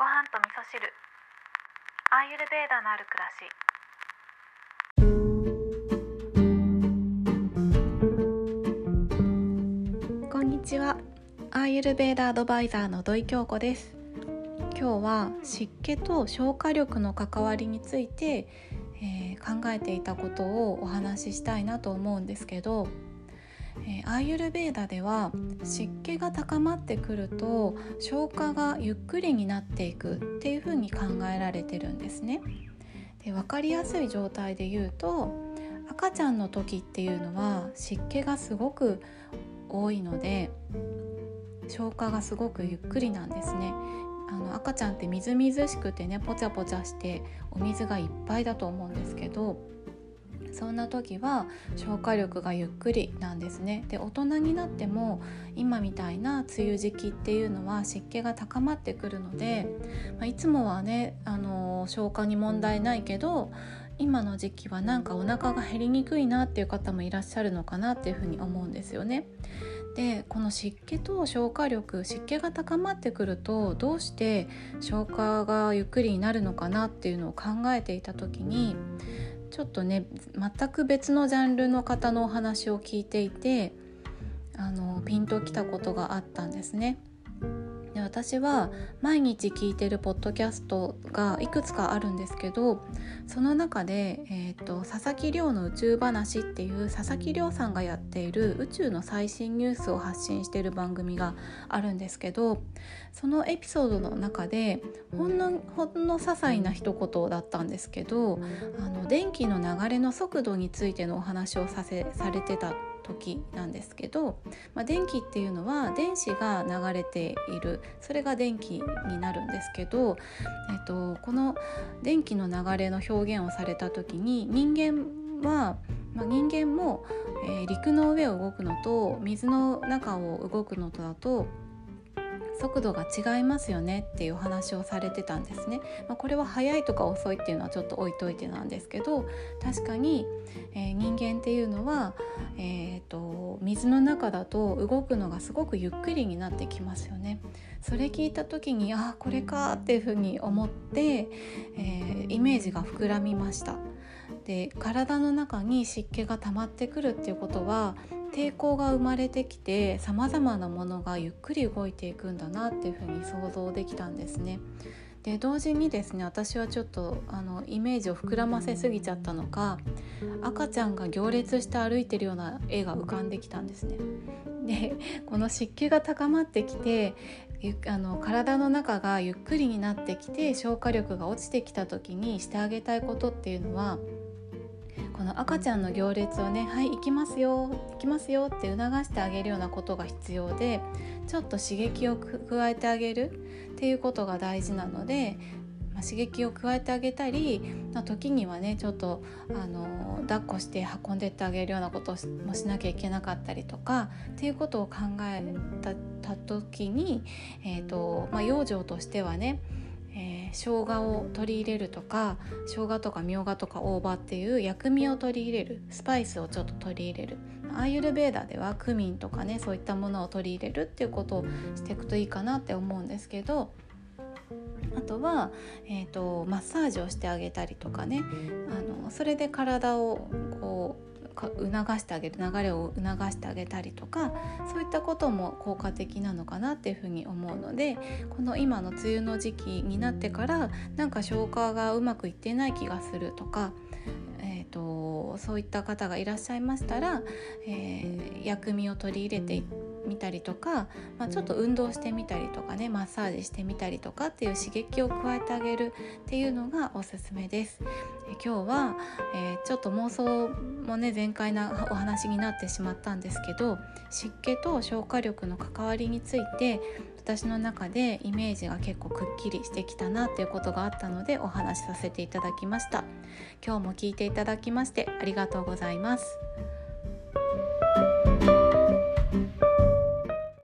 ご飯と味噌汁。アーユルベーダのある暮らし。こんにちは。アーユルベーダアドバイザーの土井京子です。今日は湿気と消化力の関わりについて、えー、考えていたことをお話ししたいなと思うんですけどえー、アーユルベーダでは湿気が高まってくると消化がゆっくりになっていくっていうふうに考えられてるんですね。で分かりやすい状態で言うと赤ちゃんの時っていうのは湿気がすごく多いので消化がすごくゆっくりなんですね。あの赤ちゃんってみずみずしくてねポチャポチャしてお水がいっぱいだと思うんですけどそんな時は消化力がゆっくりなんですねで大人になっても今みたいな梅雨時期っていうのは湿気が高まってくるので、まあ、いつもはねあの消化に問題ないけど今の時期はなんかお腹が減りにくいなっていう方もいらっしゃるのかなっていうふうに思うんですよね。でこの湿気と消化力湿気が高まってくるとどうして消化がゆっくりになるのかなっていうのを考えていた時にちょっとね全く別のジャンルの方のお話を聞いていてあのピンときたことがあったんですね。で私は毎日聞いてるポッドキャストがいくつかあるんですけどその中で、えーと、佐々木亮の宇宙話っていう佐々木亮さんがやっている宇宙の最新ニュースを発信している番組があるんですけどそのエピソードの中でほんのほんの些細な一言だったんですけどあの電気の流れの速度についてのお話をさせされてた時なんですけど、まあ、電気っていうのは電子が流れている。それが電気になるんですけど、えっと、この電気の流れの表現をされた時に人間は、まあ、人間も、えー、陸の上を動くのと水の中を動くのとだと速度が違いますよねっていうお話をされてたんですね、まあ、これは速いとか遅いっていうのはちょっと置いといてなんですけど確かに、えー、人間っていうのは、えーと、水の中だと動くのがすごくゆっくりになってきますよね。それ聞いた時にあこれかっていうふうに思って、えー、イメージが膨らみました。で体の中に湿気が溜まってくるっていうことは抵抗が生まれてきてさまざまなものがゆっくり動いていくんだなっていうふうに想像できたんですね。で同時にですね私はちょっとあのイメージを膨らませすぎちゃったのか赤ちゃんが行列して歩いてるような絵が浮かんできたんですね。でこの湿気が高まってきてあの体の中がゆっくりになってきて消化力が落ちてきた時にしてあげたいことっていうのはこの赤ちゃんの行列をね「はい行きますよ行きますよ」って促してあげるようなことが必要でちょっと刺激を加えてあげるっていうことが大事なので、まあ、刺激を加えてあげたり、まあ、時にはねちょっとあの抱っこして運んでってあげるようなこともしなきゃいけなかったりとかっていうことを考えた時に、えーとまあ、養生としてはね生姜を取り入れるとか生姜とかみょうがとか大葉っていう薬味を取り入れるスパイスをちょっと取り入れる。アーユルベーダではクミンとかねそういったものを取り入れるっていうことをしていくといいかなって思うんですけどあとは、えーと、マッサージをしてあげたりとかね。あのそれで体をこう促してあげる流れを促してあげたりとかそういったことも効果的なのかなっていうふうに思うのでこの今の梅雨の時期になってからなんか消化がうまくいってない気がするとかえーと、そういった方がいらっしゃいましたら、えー、薬味を取り入れてみたりとか、まあ、ちょっと運動してみたりとかねマッサージしてみたりとかっていう刺激を加えてあげるっていうのがおすすめです。え今日は、えー、ちょっと妄想もね全開なお話になってしまったんですけど湿気と消化力の関わりについて私の中でイメージが結構くっきりしてきたなっていうことがあったのでお話しさせていただきました今日も聞いていただきましてありがとうございます